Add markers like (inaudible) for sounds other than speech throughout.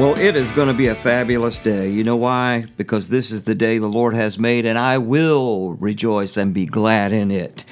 Well, it is going to be a fabulous day. You know why? Because this is the day the Lord has made, and I will rejoice and be glad in it.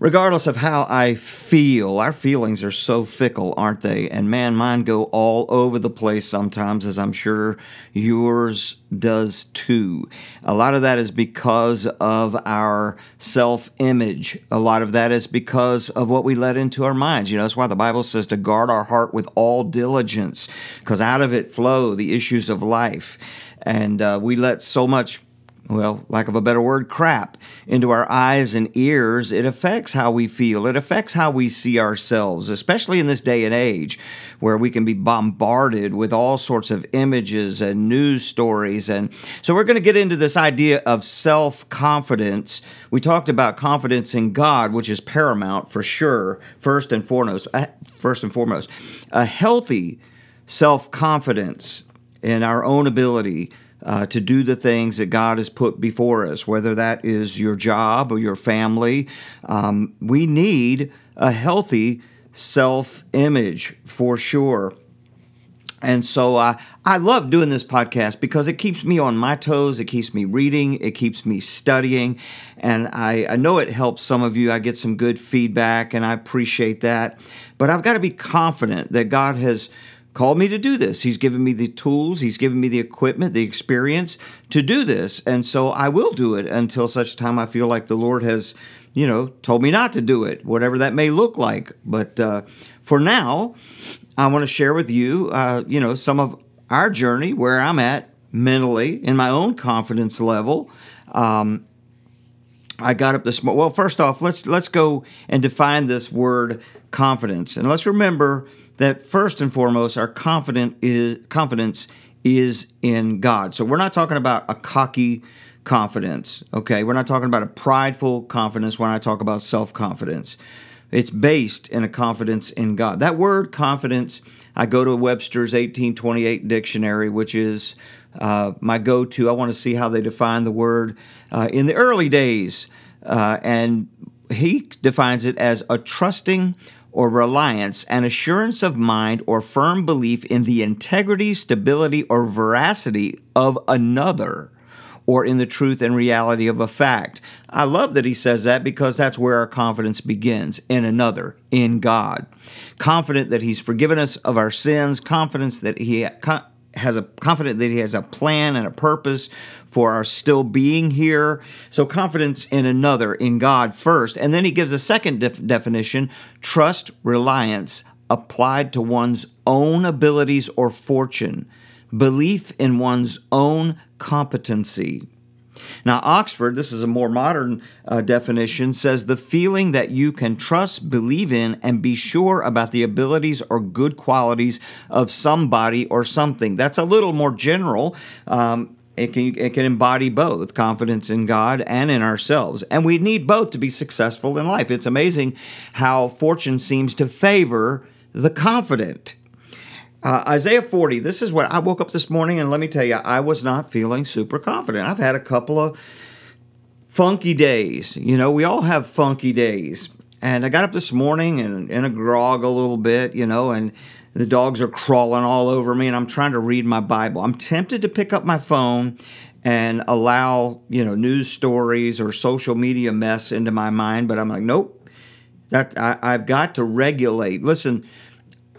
Regardless of how I feel, our feelings are so fickle, aren't they? And man, mine go all over the place sometimes, as I'm sure yours does too. A lot of that is because of our self image. A lot of that is because of what we let into our minds. You know, that's why the Bible says to guard our heart with all diligence, because out of it flow the issues of life. And uh, we let so much well, lack of a better word, crap, into our eyes and ears, it affects how we feel. It affects how we see ourselves, especially in this day and age where we can be bombarded with all sorts of images and news stories. And so we're going to get into this idea of self confidence. We talked about confidence in God, which is paramount for sure, first and foremost. Uh, first and foremost, a healthy self confidence in our own ability uh, to do the things that God has put before us, whether that is your job or your family. Um, we need a healthy self image for sure. And so uh, I love doing this podcast because it keeps me on my toes. It keeps me reading. It keeps me studying. And I, I know it helps some of you. I get some good feedback and I appreciate that. But I've got to be confident that God has called me to do this. He's given me the tools, he's given me the equipment, the experience to do this. And so I will do it until such time I feel like the Lord has, you know, told me not to do it, whatever that may look like. But uh, for now, I want to share with you, uh, you know, some of our journey, where I'm at mentally in my own confidence level. Um, I got up this morning. Well, first off, let's let's go and define this word confidence, and let's remember that first and foremost, our confident is confidence is in God. So we're not talking about a cocky confidence, okay? We're not talking about a prideful confidence when I talk about self-confidence. It's based in a confidence in God. That word confidence, I go to Webster's 1828 dictionary, which is uh, my go to. I want to see how they define the word uh, in the early days. Uh, and he defines it as a trusting or reliance, an assurance of mind or firm belief in the integrity, stability, or veracity of another, or in the truth and reality of a fact. I love that he says that because that's where our confidence begins in another, in God. Confident that he's forgiven us of our sins, confidence that he has a confident that he has a plan and a purpose for our still being here. So confidence in another, in God first, and then he gives a second def- definition: trust, reliance applied to one's own abilities or fortune, belief in one's own competency. Now, Oxford, this is a more modern uh, definition, says the feeling that you can trust, believe in, and be sure about the abilities or good qualities of somebody or something. That's a little more general. Um, it can, it can embody both confidence in God and in ourselves. And we need both to be successful in life. It's amazing how fortune seems to favor the confident. Uh, Isaiah 40, this is what I woke up this morning and let me tell you, I was not feeling super confident. I've had a couple of funky days. You know, we all have funky days. And I got up this morning and in a grog a little bit, you know, and the dogs are crawling all over me and I'm trying to read my Bible. I'm tempted to pick up my phone and allow, you know, news stories or social media mess into my mind, but I'm like, nope. That I, I've got to regulate. Listen,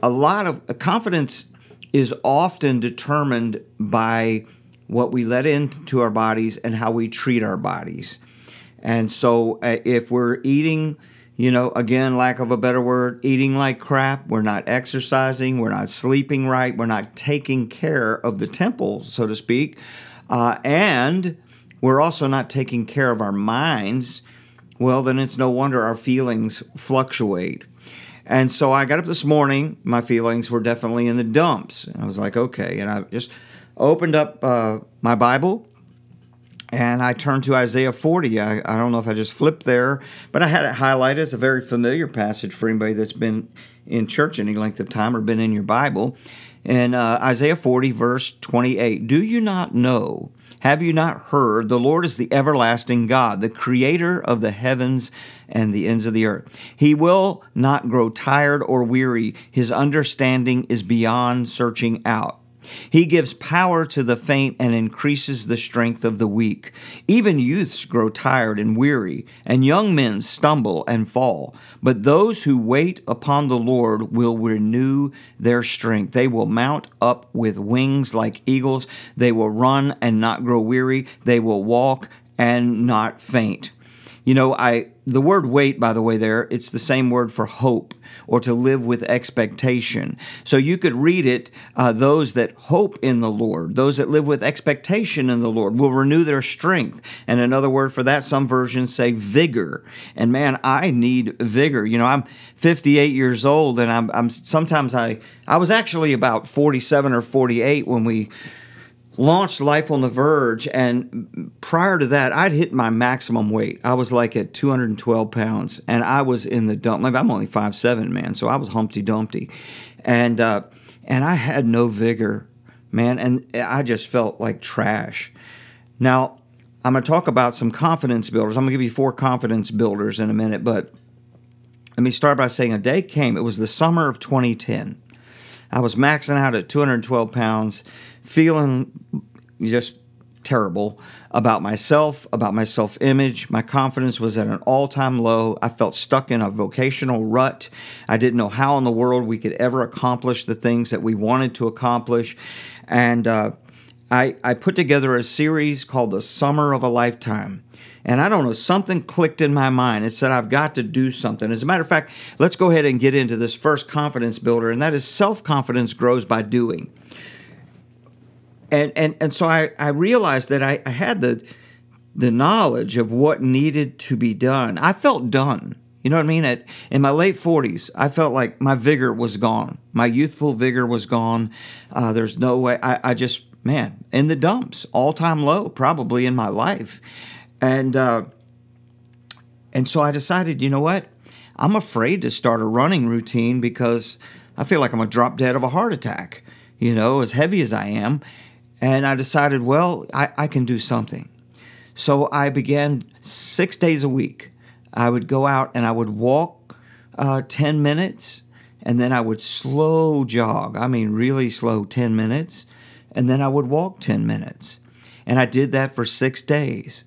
a lot of confidence is often determined by what we let into our bodies and how we treat our bodies. And so uh, if we're eating, you know, again, lack of a better word, eating like crap, we're not exercising, we're not sleeping right, we're not taking care of the temple, so to speak, uh, and we're also not taking care of our minds, well, then it's no wonder our feelings fluctuate. And so I got up this morning. My feelings were definitely in the dumps. I was like, okay. And I just opened up uh, my Bible and I turned to Isaiah 40. I, I don't know if I just flipped there, but I had it highlighted. It's a very familiar passage for anybody that's been in church any length of time or been in your Bible. In uh, Isaiah 40, verse 28 Do you not know? Have you not heard? The Lord is the everlasting God, the creator of the heavens and the ends of the earth. He will not grow tired or weary. His understanding is beyond searching out. He gives power to the faint and increases the strength of the weak. Even youths grow tired and weary, and young men stumble and fall. But those who wait upon the Lord will renew their strength. They will mount up with wings like eagles. They will run and not grow weary. They will walk and not faint. You know, I the word wait, by the way, there, it's the same word for hope or to live with expectation. So you could read it uh, those that hope in the Lord, those that live with expectation in the Lord will renew their strength. And another word for that, some versions say vigor. And man, I need vigor. You know, I'm 58 years old and I'm, I'm sometimes I, I was actually about 47 or 48 when we launched Life on the Verge, and prior to that, I'd hit my maximum weight. I was like at 212 pounds, and I was in the dump. I'm only five seven, man, so I was Humpty Dumpty, and uh, and I had no vigor, man, and I just felt like trash. Now, I'm going to talk about some confidence builders. I'm going to give you four confidence builders in a minute, but let me start by saying a day came. It was the summer of 2010. I was maxing out at 212 pounds feeling just terrible about myself, about my self image. My confidence was at an all time low. I felt stuck in a vocational rut. I didn't know how in the world we could ever accomplish the things that we wanted to accomplish. And uh, I, I put together a series called The Summer of a Lifetime. And I don't know, something clicked in my mind. It said, I've got to do something. As a matter of fact, let's go ahead and get into this first confidence builder, and that is self confidence grows by doing and and and so I, I realized that I, I had the the knowledge of what needed to be done. I felt done. You know what I mean? At, in my late 40s, I felt like my vigor was gone. My youthful vigor was gone. Uh, there's no way. I, I, just, man, in the dumps, all time low, probably in my life. And, uh, and so I decided, you know what? I'm afraid to start a running routine because I feel like I'm going to drop dead of a heart attack, you know, as heavy as I am. And I decided, well, I, I can do something. So I began six days a week. I would go out and I would walk uh, 10 minutes and then I would slow jog. I mean, really slow 10 minutes. And then I would walk 10 minutes. And I did that for six days.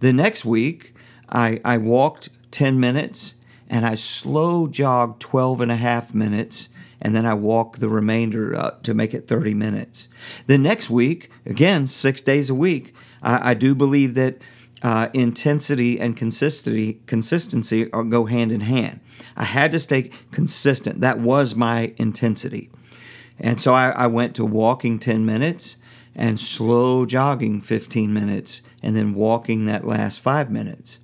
The next week, I, I walked 10 minutes and I slow jogged 12 and a half minutes and then I walk the remainder uh, to make it 30 minutes. The next week, again, six days a week, I, I do believe that uh, intensity and consistency consistency are, go hand in hand. I had to stay consistent. That was my intensity. And so I, I went to walking 10 minutes and slow jogging 15 minutes and then walking that last five minutes.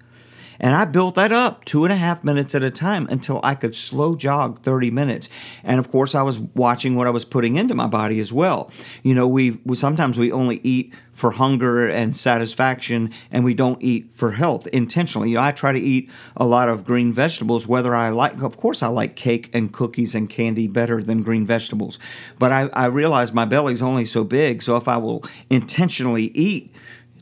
And I built that up two and a half minutes at a time until I could slow jog 30 minutes. And of course, I was watching what I was putting into my body as well. You know, we, we sometimes we only eat for hunger and satisfaction, and we don't eat for health intentionally. You know, I try to eat a lot of green vegetables, whether I like, of course, I like cake and cookies and candy better than green vegetables. But I, I realize my belly's only so big, so if I will intentionally eat,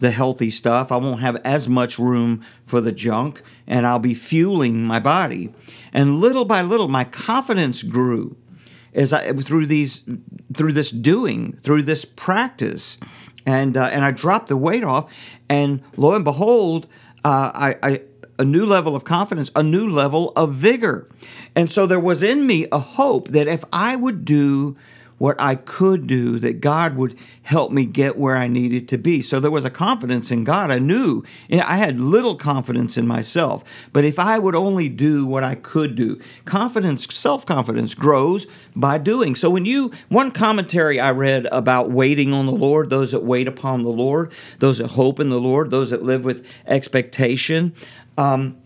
the healthy stuff. I won't have as much room for the junk, and I'll be fueling my body. And little by little, my confidence grew as I through these through this doing, through this practice, and uh, and I dropped the weight off, and lo and behold, uh, I, I a new level of confidence, a new level of vigor. And so there was in me a hope that if I would do what I could do, that God would help me get where I needed to be. So there was a confidence in God. I knew I had little confidence in myself, but if I would only do what I could do, confidence, self confidence grows by doing. So when you, one commentary I read about waiting on the Lord, those that wait upon the Lord, those that hope in the Lord, those that live with expectation. Um,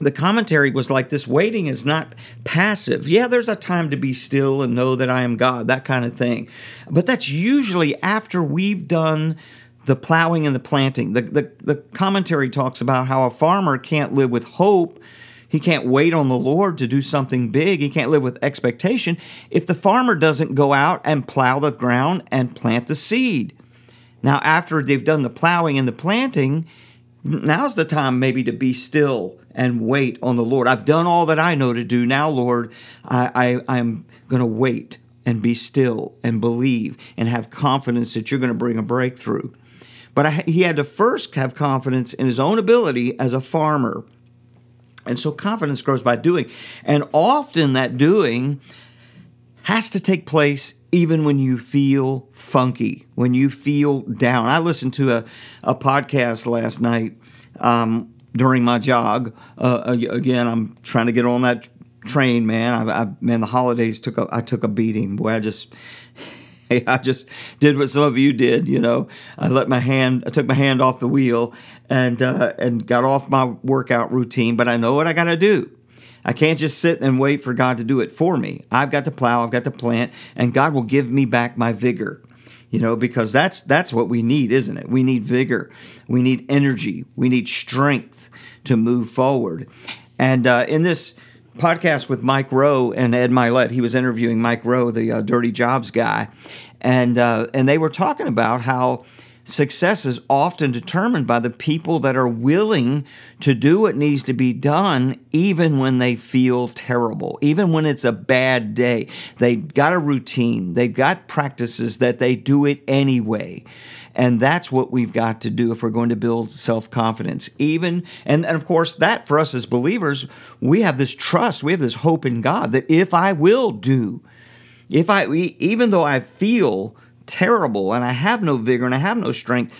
the commentary was like this waiting is not passive. Yeah, there's a time to be still and know that I am God, that kind of thing. But that's usually after we've done the plowing and the planting. The, the, the commentary talks about how a farmer can't live with hope. He can't wait on the Lord to do something big. He can't live with expectation if the farmer doesn't go out and plow the ground and plant the seed. Now, after they've done the plowing and the planting, now's the time maybe to be still and wait on the Lord. I've done all that I know to do. Now, Lord, I, I, I'm going to wait and be still and believe and have confidence that you're going to bring a breakthrough. But I, he had to first have confidence in his own ability as a farmer. And so confidence grows by doing. And often that doing has to take place even when you feel funky, when you feel down. I listened to a, a podcast last night um, during my jog. Uh, again, I'm trying to get on that train, man. I, I man, the holidays took a I took a beating. Boy, I just (laughs) I just did what some of you did. You know, I let my hand, I took my hand off the wheel and uh, and got off my workout routine. But I know what I got to do. I can't just sit and wait for God to do it for me. I've got to plow, I've got to plant, and God will give me back my vigor. You know, because that's that's what we need, isn't it? We need vigor, we need energy, we need strength to move forward. And uh, in this podcast with Mike Rowe and Ed Mylett. He was interviewing Mike Rowe, the uh, Dirty Jobs guy, and uh, and they were talking about how success is often determined by the people that are willing to do what needs to be done, even when they feel terrible, even when it's a bad day. They've got a routine, they've got practices that they do it anyway. And that's what we've got to do if we're going to build self confidence. Even, and, and of course, that for us as believers, we have this trust, we have this hope in God that if I will do, if I, even though I feel terrible and I have no vigor and I have no strength,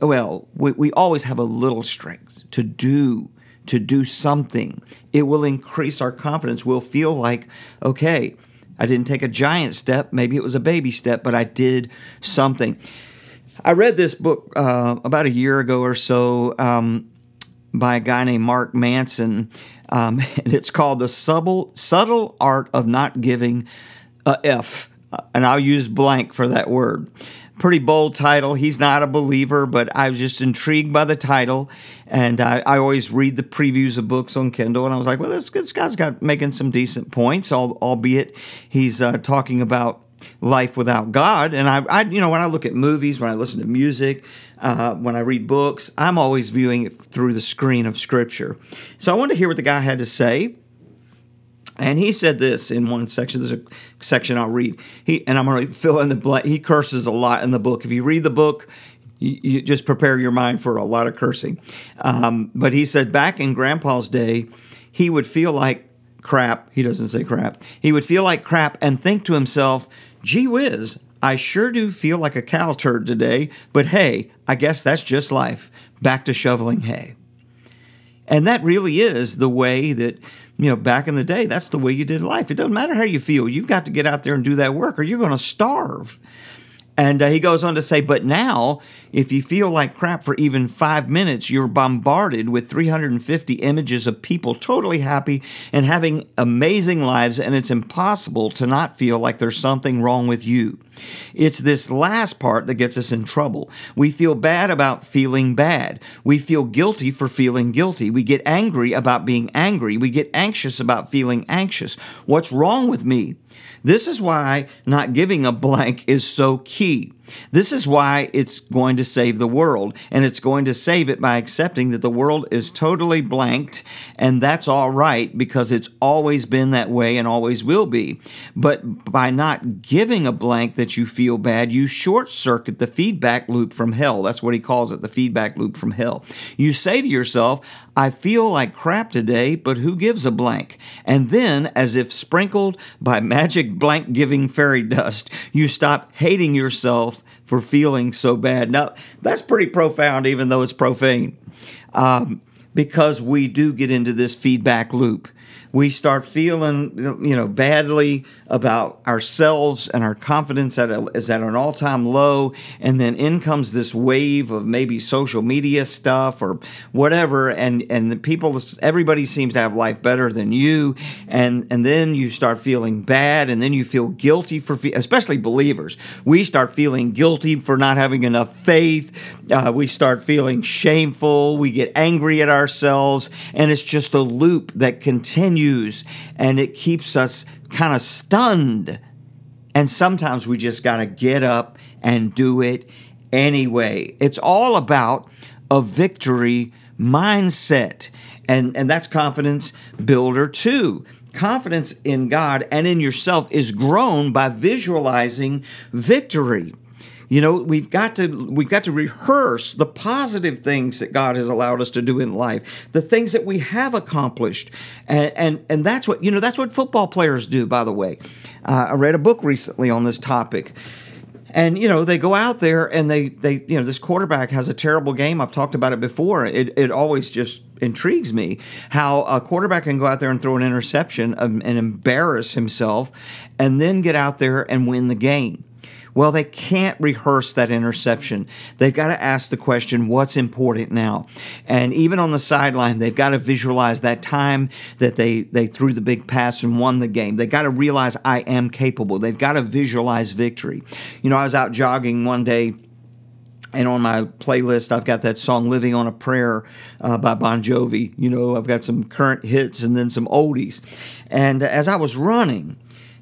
well, we, we always have a little strength to do to do something. It will increase our confidence. We'll feel like, okay, I didn't take a giant step. Maybe it was a baby step, but I did something. I read this book uh, about a year ago or so um, by a guy named Mark Manson, um, (laughs) and it's called The Subtle, Subtle Art of Not Giving a F. And I'll use blank for that word. Pretty bold title. He's not a believer, but I was just intrigued by the title. And I, I always read the previews of books on Kindle, and I was like, well, this, this guy's got making some decent points, albeit he's uh, talking about life without God. And I, I, you know, when I look at movies, when I listen to music, uh, when I read books, I'm always viewing it through the screen of Scripture. So I wanted to hear what the guy had to say. And he said this in one section. There's a section I'll read. He and I'm going to fill in the blank. He curses a lot in the book. If you read the book, you, you just prepare your mind for a lot of cursing. Um, but he said back in Grandpa's day, he would feel like crap. He doesn't say crap. He would feel like crap and think to himself, Gee whiz, I sure do feel like a cow turd today, but hey, I guess that's just life. Back to shoveling hay. And that really is the way that, you know, back in the day, that's the way you did life. It doesn't matter how you feel, you've got to get out there and do that work or you're going to starve. And uh, he goes on to say, but now, if you feel like crap for even five minutes, you're bombarded with 350 images of people totally happy and having amazing lives, and it's impossible to not feel like there's something wrong with you. It's this last part that gets us in trouble. We feel bad about feeling bad. We feel guilty for feeling guilty. We get angry about being angry. We get anxious about feeling anxious. What's wrong with me? This is why not giving a blank is so key. This is why it's going to save the world, and it's going to save it by accepting that the world is totally blanked, and that's all right because it's always been that way and always will be. But by not giving a blank that you feel bad, you short circuit the feedback loop from hell. That's what he calls it the feedback loop from hell. You say to yourself, I feel like crap today, but who gives a blank? And then, as if sprinkled by (laughs) magic blank giving fairy dust, you stop hating for feeling so bad. Now, that's pretty profound, even though it's profane, um, because we do get into this feedback loop we start feeling you know badly about ourselves and our confidence at a, is at an all-time low. And then in comes this wave of maybe social media stuff or whatever. And and the people everybody seems to have life better than you. And and then you start feeling bad. And then you feel guilty for especially believers. We start feeling guilty for not having enough faith. Uh, we start feeling shameful. We get angry at ourselves. And it's just a loop that continues continues and it keeps us kind of stunned. And sometimes we just got to get up and do it anyway. It's all about a victory mindset. And, and that's confidence builder too. confidence in God and in yourself is grown by visualizing victory. You know, we've got to we've got to rehearse the positive things that God has allowed us to do in life, the things that we have accomplished, and and, and that's what you know. That's what football players do. By the way, uh, I read a book recently on this topic. And you know they go out there and they they you know this quarterback has a terrible game. I've talked about it before. It it always just intrigues me how a quarterback can go out there and throw an interception and embarrass himself, and then get out there and win the game. Well, they can't rehearse that interception. They've got to ask the question, what's important now? And even on the sideline, they've got to visualize that time that they, they threw the big pass and won the game. They've got to realize I am capable. They've got to visualize victory. You know, I was out jogging one day and on my playlist i've got that song living on a prayer uh, by bon jovi you know i've got some current hits and then some oldies and as i was running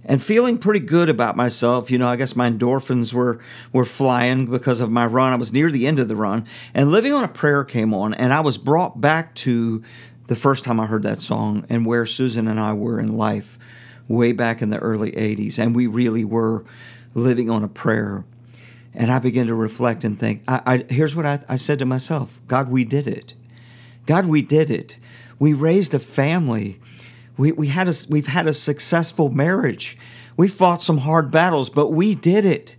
and feeling pretty good about myself. You know, I guess my endorphins were were flying because of my run. I was near the end of the run, and Living on a Prayer came on, and I was brought back to the first time I heard that song and where Susan and I were in life way back in the early 80s, and we really were living on a prayer. And I began to reflect and think, I, I, here's what I, I said to myself God, we did it. God, we did it. We raised a family we, we had a, we've had a successful marriage. We fought some hard battles, but we did it.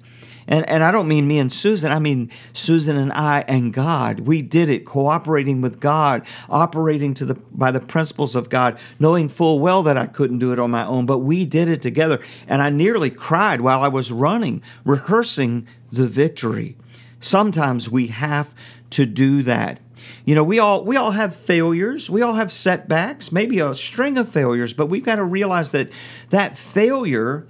And, and I don't mean me and Susan, I mean Susan and I and God. We did it, cooperating with God, operating to the by the principles of God, knowing full well that I couldn't do it on my own, but we did it together. And I nearly cried while I was running, rehearsing the victory. Sometimes we have to do that. You know, we all we all have failures. We all have setbacks, maybe a string of failures, but we've got to realize that that failure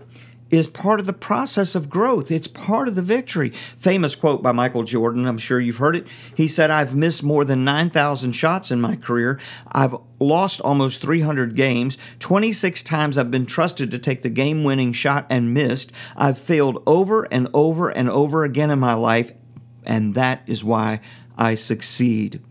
is part of the process of growth. It's part of the victory. Famous quote by Michael Jordan, I'm sure you've heard it. He said, I've missed more than 9,000 shots in my career. I've lost almost 300 games. 26 times I've been trusted to take the game winning shot and missed. I've failed over and over and over again in my life, and that is why I succeed.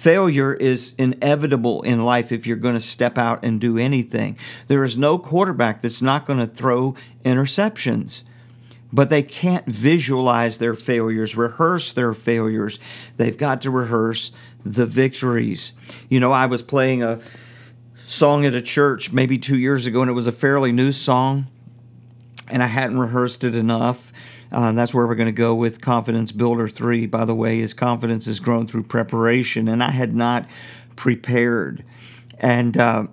Failure is inevitable in life if you're going to step out and do anything. There is no quarterback that's not going to throw interceptions, but they can't visualize their failures, rehearse their failures. They've got to rehearse the victories. You know, I was playing a song at a church maybe two years ago, and it was a fairly new song, and I hadn't rehearsed it enough uh, that's where we're going to go with Confidence Builder 3. By the way, his confidence has grown through preparation, and I had not prepared. And, uh,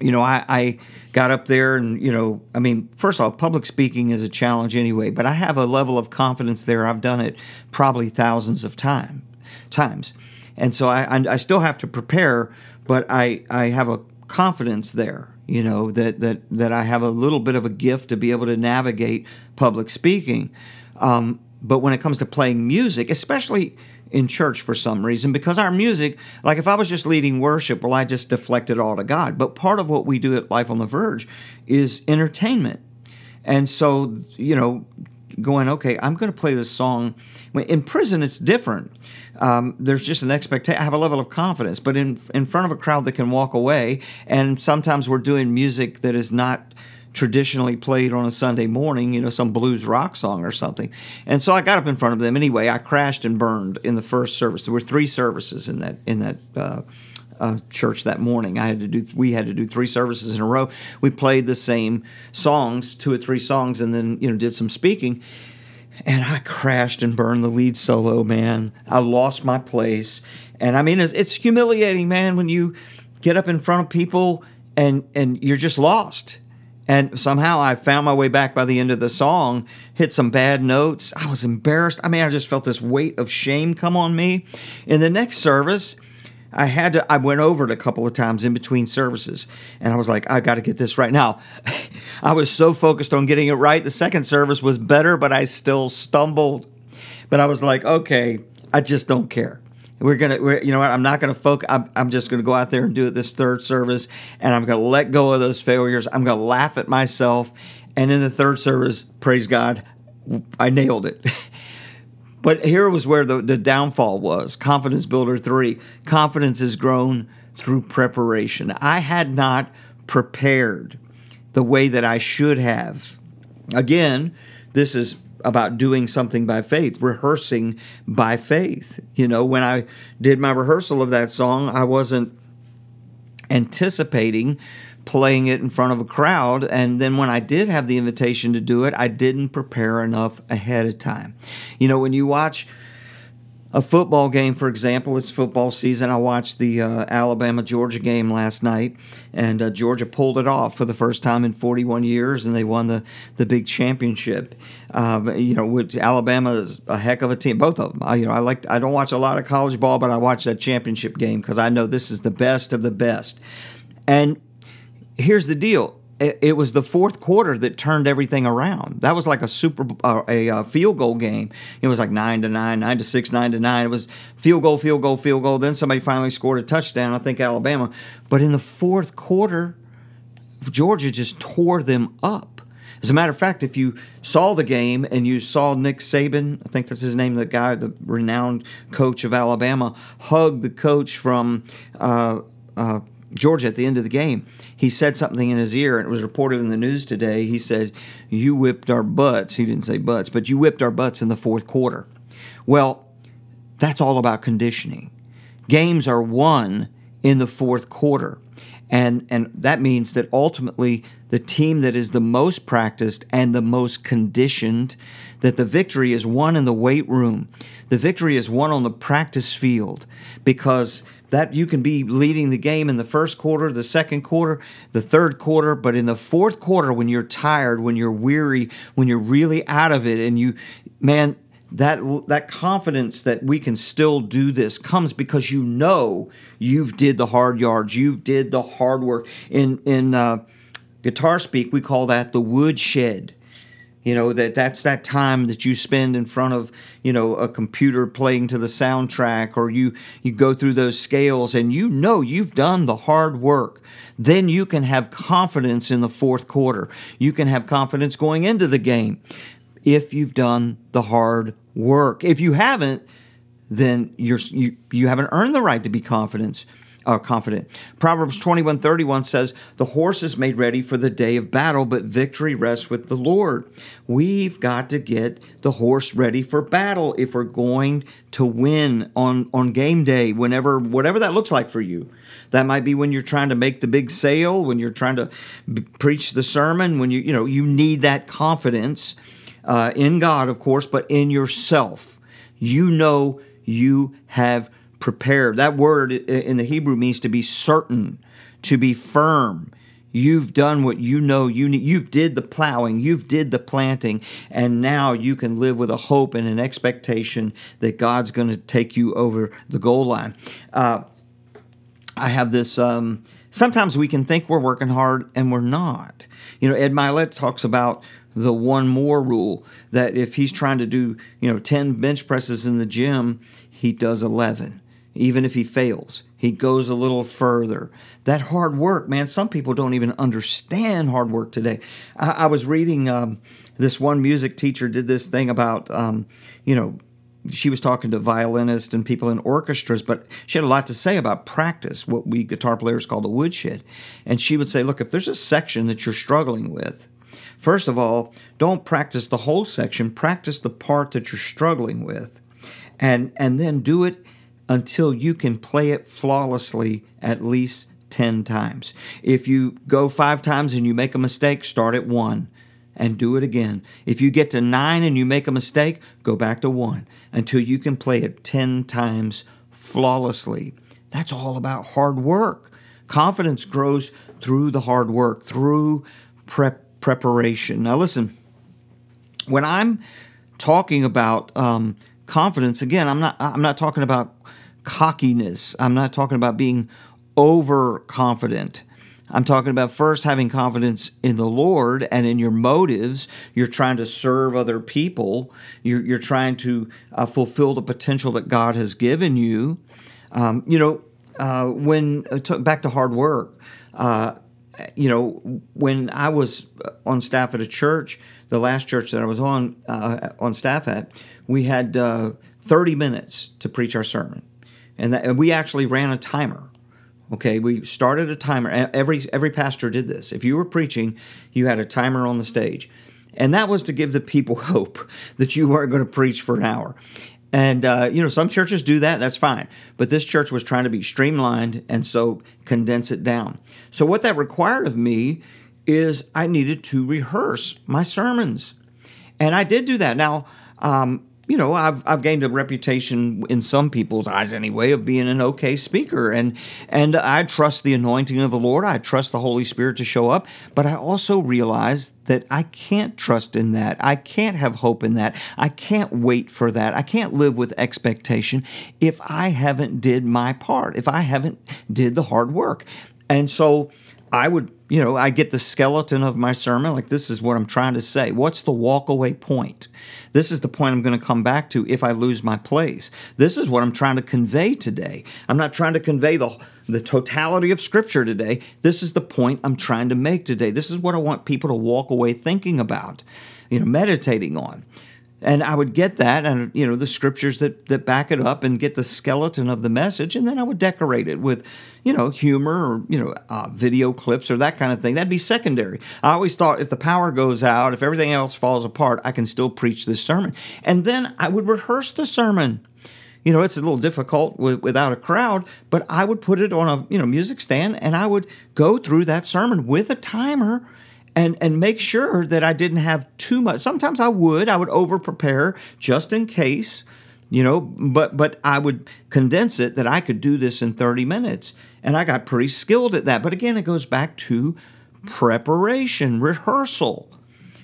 you know, I, I, got up there and, you know, I mean, first of all, public speaking is a challenge anyway, but I have a level of confidence there. I've done it probably thousands of time, times. And so I, I still have to prepare, but I, I have a confidence there you know that that that I have a little bit of a gift to be able to navigate public speaking. Um, but when it comes to playing music, especially in church for some reason, because our music, like if I was just leading worship, well, I just deflect it all to God. But part of what we do at Life on the Verge is entertainment. And so, you know, going, okay, I'm going to play this song. In prison, it's different. Um, there's just an expectation. I have a level of confidence, but in in front of a crowd that can walk away, and sometimes we're doing music that is not traditionally played on a Sunday morning, you know, some blues rock song or something. And so I got up in front of them anyway. I crashed and burned in the first service. There were three services in that in that. Uh, uh, church that morning. I had to do. We had to do three services in a row. We played the same songs, two or three songs, and then you know did some speaking. And I crashed and burned the lead solo, man. I lost my place, and I mean it's, it's humiliating, man, when you get up in front of people and and you're just lost. And somehow I found my way back by the end of the song, hit some bad notes. I was embarrassed. I mean, I just felt this weight of shame come on me. In the next service, I had to, I went over it a couple of times in between services and I was like, I got to get this right now. (laughs) I was so focused on getting it right. The second service was better, but I still stumbled. But I was like, okay, I just don't care. We're gonna, we're, you know what? I'm not gonna focus. I'm, I'm just gonna go out there and do it this third service, and I'm gonna let go of those failures. I'm gonna laugh at myself, and in the third service, praise God, I nailed it. (laughs) But here was where the, the downfall was Confidence Builder 3. Confidence is grown through preparation. I had not prepared the way that I should have. Again, this is about doing something by faith, rehearsing by faith. You know, when I did my rehearsal of that song, I wasn't anticipating playing it in front of a crowd. And then when I did have the invitation to do it, I didn't prepare enough ahead of time. You know, when you watch a football game, for example, it's football season. I watched the uh, Alabama Georgia game last night, and uh, Georgia pulled it off for the first time in 41 years, and they won the, the big championship. Um, you know, which Alabama is a heck of a team. Both of them. I, you know, I like. I don't watch a lot of college ball, but I watch that championship game because I know this is the best of the best. And here's the deal it, was the fourth quarter that turned everything around. That was like a super uh, a uh, field goal game. It was like nine to nine, nine to six, nine to nine. It was field goal, field goal, field goal. Then somebody finally scored a touchdown. I think Alabama. But in the fourth quarter, Georgia just tore them up. As a matter of fact, if you saw the game and you saw Nick Saban, I think that's his name, the guy, the renowned coach of Alabama, hug the coach from uh, uh Georgia at the end of the game he said something in his ear, and it was reported in the news today. He said, You whipped our butts. He didn't say butts, but you whipped our butts in the fourth quarter. Well, that's all about conditioning. Games are won in the fourth quarter. And, and that means that ultimately the team that is the most practiced and the most conditioned, that the victory is won in the weight room. The victory is won on the practice field because that you can be leading the game in the first quarter, the second quarter, the third quarter, but in the fourth quarter when you're tired, when you're weary, when you're really out of it and you man that that confidence that we can still do this comes because you know you've did the hard yards, you've did the hard work. In in uh, guitar speak, we call that the woodshed you know that that's that time that you spend in front of you know a computer playing to the soundtrack or you you go through those scales and you know you've done the hard work. Then you can have confidence in the fourth quarter. You can have confidence going into the game if you've done the hard work. If you haven't then you're you, you haven't earned the right to be confident uh, confident. Proverbs 21:31 says, "The horse is made ready for the day of battle, but victory rests with the Lord." We've got to get the horse ready for battle if we're going to win on on game day, whenever whatever that looks like for you. That might be when you're trying to make the big sale, when you're trying to b- preach the sermon, when you you know you need that confidence uh, in God, of course, but in yourself. You know you have prepared. That word in the Hebrew means to be certain, to be firm. You've done what you know you need. You did the plowing, you've did the planting, and now you can live with a hope and an expectation that God's going to take you over the goal line. Uh, I have this. Um, sometimes we can think we're working hard and we're not. You know, Ed Mylett talks about the one more rule that if he's trying to do, you know, 10 bench presses in the gym, he does 11 even if he fails. He goes a little further. That hard work, man, some people don't even understand hard work today. I, I was reading um, this one music teacher did this thing about, um, you know, she was talking to violinists and people in orchestras, but she had a lot to say about practice, what we guitar players call the woodshed. And she would say, look, if there's a section that you're struggling with, first of all, don't practice the whole section, practice the part that you're struggling with. And, and then do it until you can play it flawlessly at least 10 times. If you go five times and you make a mistake, start at one and do it again. If you get to nine and you make a mistake, go back to one until you can play it 10 times flawlessly. That's all about hard work. Confidence grows through the hard work, through prep, preparation. Now, listen, when I'm talking about um, confidence, again, I'm not, I'm not talking about cockiness. I'm not talking about being overconfident. I'm talking about first having confidence in the Lord and in your motives. You're trying to serve other people. You're, you're trying to uh, fulfill the potential that God has given you. Um, you know, uh, when uh, back to hard work, uh, you know, when I was on staff at a church, the last church that I was on uh, on staff at, we had uh, 30 minutes to preach our sermon and, that, and we actually ran a timer. Okay, we started a timer. Every every pastor did this. If you were preaching, you had a timer on the stage, and that was to give the people (laughs) hope that you weren't going to preach for an hour. And uh, you know, some churches do that. That's fine. But this church was trying to be streamlined, and so condense it down. So what that required of me is I needed to rehearse my sermons, and I did do that. Now. Um, you know, I've I've gained a reputation in some people's eyes anyway of being an okay speaker, and and I trust the anointing of the Lord. I trust the Holy Spirit to show up, but I also realize that I can't trust in that. I can't have hope in that. I can't wait for that. I can't live with expectation if I haven't did my part. If I haven't did the hard work, and so I would, you know, I get the skeleton of my sermon. Like, this is what I'm trying to say. What's the walkaway point? This is the point I'm going to come back to if I lose my place. This is what I'm trying to convey today. I'm not trying to convey the, the totality of Scripture today. This is the point I'm trying to make today. This is what I want people to walk away thinking about, you know, meditating on and I would get that and you know the scriptures that that back it up and get the skeleton of the message. And then I would decorate it with you know humor or you know uh, video clips or that kind of thing. That'd be secondary. I always thought if the power goes out if everything else falls apart I can still preach this sermon. And then I would rehearse the sermon. You know it's a little difficult with, without a crowd but I would put it on a you know music stand and I would go through that sermon with a timer and and make sure that I didn't have too much. Sometimes I would, I would over prepare just in case, you know, but but I would condense it that I could do this in 30 minutes. And I got pretty skilled at that. But again, it goes back to preparation, rehearsal.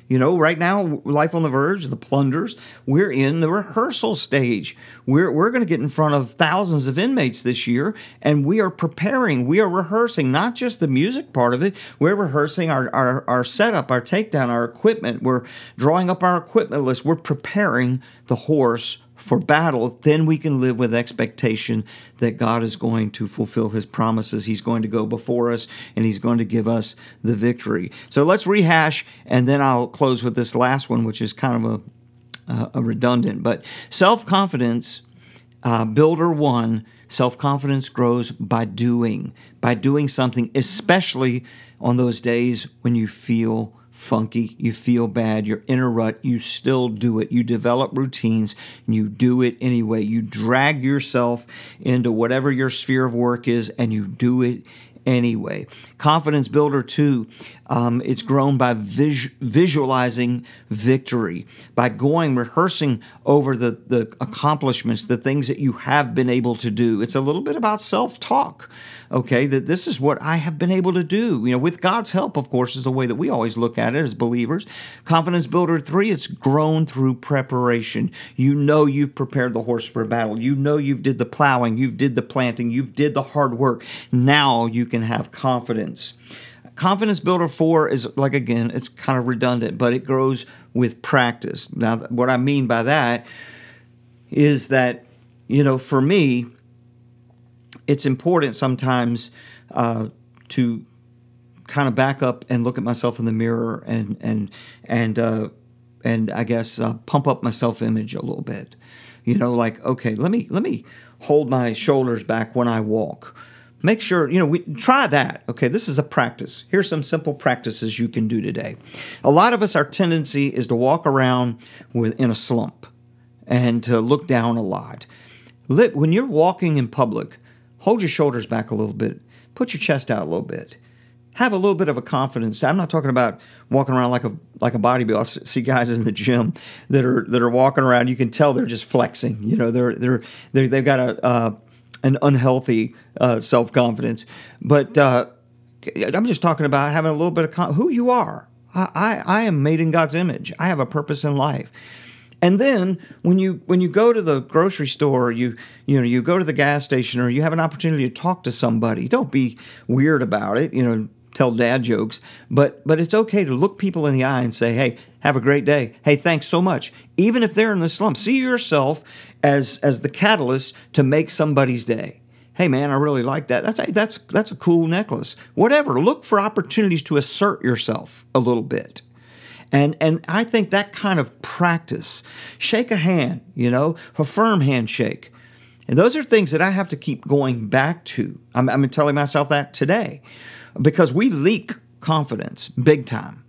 You know, right now, Life on the Verge, the Plunders, we're in the rehearsal stage. We're, we're going to get in front of thousands of inmates this year, and we are preparing, we are rehearsing not just the music part of it, we're rehearsing our, our, our setup, our takedown, our equipment. We're drawing up our equipment list. We're preparing the horse for battle, then we can live with expectation that God is going to fulfill his promises. He's going to go before us and he's going to give us the victory. So let's rehash and then I'll close with this last one, which is kind of a, uh, a redundant. But self confidence, uh, builder one, self confidence grows by doing, by doing something, especially on those days when you feel funky, you feel bad, you're in a rut, you still do it. You develop routines, and you do it anyway. You drag yourself into whatever your sphere of work is, and you do it anyway. Confidence Builder 2, um, it's grown by vis- visualizing victory, by going, rehearsing over the, the accomplishments, the things that you have been able to do. It's a little bit about self talk, okay? That this is what I have been able to do. You know, with God's help, of course, is the way that we always look at it as believers. Confidence Builder 3, it's grown through preparation. You know you've prepared the horse for battle. You know you've did the plowing, you've did the planting, you've did the hard work. Now you can have confidence. Confidence Builder 4 is like, again, it's kind of redundant, but it grows with practice. Now, what I mean by that is that, you know, for me, it's important sometimes uh, to kind of back up and look at myself in the mirror and, and, and, uh, and I guess uh, pump up my self image a little bit. You know, like, okay, let me, let me hold my shoulders back when I walk make sure you know we try that okay? This is a practice. Here's some simple practices you can do today. A lot of us our tendency is to walk around with in a slump and to look down a lot. When you're walking in public hold your shoulders back a little bit put your chest out a little bit have a little bit of a confidence. I'm not talking about walking around like a like a bodybuilder. I see guys in the gym that are that are walking around. You can tell they're just flexing you know they're they're, they have got a uh, an unhealthy uh, self confidence. But uh, I'm just talking about having a little bit of con- who you are. I, I, I am made in God's image. I have a purpose in life. And then when you when you go to the grocery store, you you know you go to the gas station, or you have an opportunity to talk to somebody. Don't be weird about it. You know, tell dad jokes, but but it's okay to look people in the eye and say, "Hey, have a great day. Hey, thanks so much." Even if they're in the slump, see yourself as as the catalyst to make somebody's day. Hey man, I really like that. That's a, that's that's a cool necklace. Whatever. Look for opportunities to assert yourself a little bit. And and I think that kind of practice, shake a hand, you know, a firm handshake. And those are things that I have to keep going back to. I'm, I'm telling myself that today because we leak confidence big time.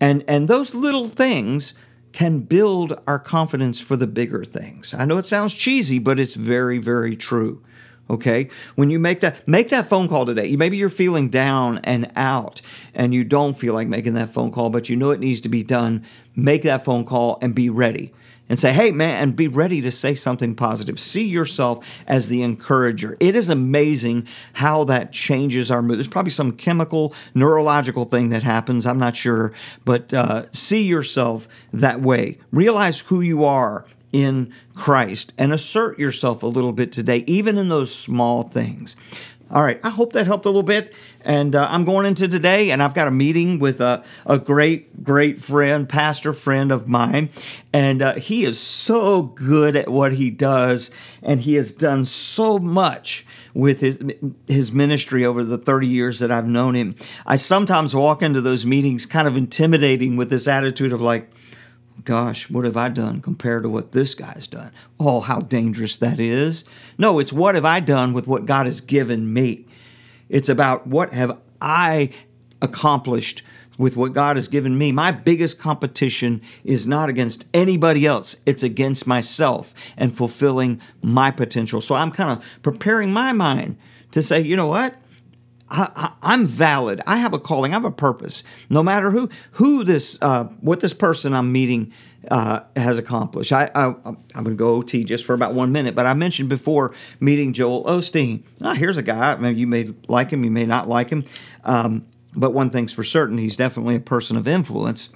And, and those little things can build our confidence for the bigger things. I know it sounds cheesy, but it's very, very true. Okay. When you make that, make that phone call today. Maybe you're feeling down and out and you don't feel like making that phone call, but you know it needs to be done. Make that phone call and be ready and say, hey, man, and be ready to say something positive. See yourself as the encourager. It is amazing how that changes our mood. There's probably some chemical, neurological thing that happens. I'm not sure. But uh, see yourself that way. Realize who you are in Christ and assert yourself a little bit today, even in those small things. All right, I hope that helped a little bit. And uh, I'm going into today, and I've got a meeting with a, a great, great friend, pastor friend of mine. And uh, he is so good at what he does, and he has done so much with his, his ministry over the 30 years that I've known him. I sometimes walk into those meetings kind of intimidating with this attitude of like, gosh, what have I done compared to what this guy's done? Oh, how dangerous that is. No, it's what have I done with what God has given me. It's about what have I accomplished with what God has given me. My biggest competition is not against anybody else, it's against myself and fulfilling my potential. So I'm kind of preparing my mind to say, you know what? I, am valid. I have a calling. I have a purpose. No matter who who this uh, what this person I'm meeting uh, has accomplished. I, I am going to go OT just for about one minute, but I mentioned before meeting Joel Osteen. Ah, here's a guy. Maybe you may like him. You may not like him. Um, but one thing's for certain, he's definitely a person of influence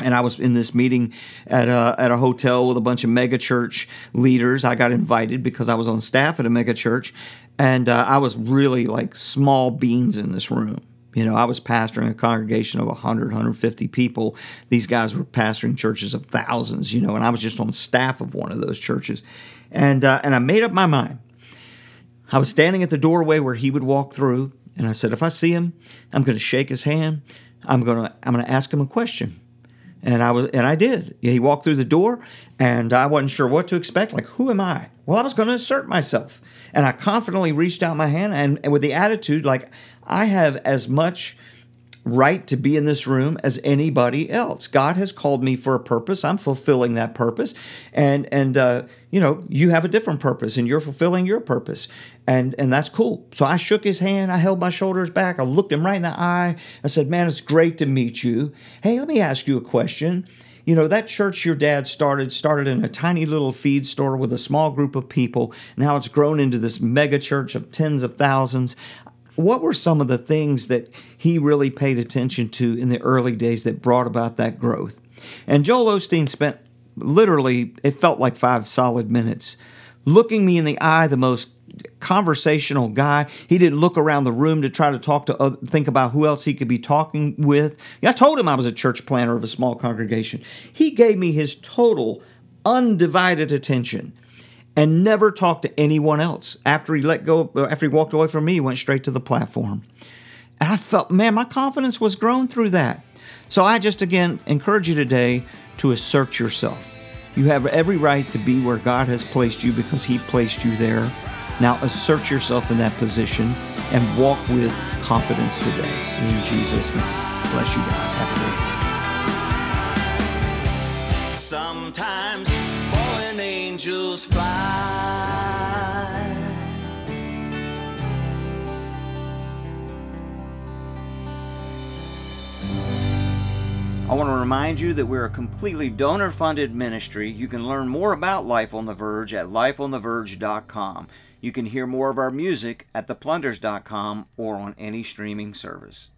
and I was in this meeting at a, at a hotel with a bunch of megachurch leaders. I got invited because I was on staff at a megachurch, and uh, I was really like small beans in this room. You know, I was pastoring a congregation of 100, 150 people. These guys were pastoring churches of thousands, you know, and I was just on staff of one of those churches. And, uh, and I made up my mind. I was standing at the doorway where he would walk through, and I said, if I see him, I'm going to shake his hand. I'm going to I'm going to ask him a question. And I was and I did. He walked through the door and I wasn't sure what to expect. Like, who am I? Well, I was going to assert myself. And I confidently reached out my hand and, and with the attitude like I have as much right to be in this room as anybody else. God has called me for a purpose. I'm fulfilling that purpose, and and uh, you know you have a different purpose, and you're fulfilling your purpose, and and that's cool. So I shook his hand. I held my shoulders back. I looked him right in the eye. I said, "Man, it's great to meet you. Hey, let me ask you a question." You know, that church your dad started started in a tiny little feed store with a small group of people. Now it's grown into this mega church of tens of thousands. What were some of the things that he really paid attention to in the early days that brought about that growth? And Joel Osteen spent literally, it felt like five solid minutes, looking me in the eye, the most conversational guy. He didn't look around the room to try to talk to other, think about who else he could be talking with. I told him I was a church planter of a small congregation. He gave me his total undivided attention and never talked to anyone else. After he let go after he walked away from me, he went straight to the platform. And I felt, man, my confidence was grown through that. So I just again encourage you today to assert yourself. You have every right to be where God has placed you because he placed you there. Now assert yourself in that position and walk with confidence today. In Jesus' name. Bless you guys. Have a angels fly. I want to remind you that we're a completely donor funded ministry. You can learn more about Life on the Verge at lifeontheverge.com. You can hear more of our music at theplunders.com or on any streaming service.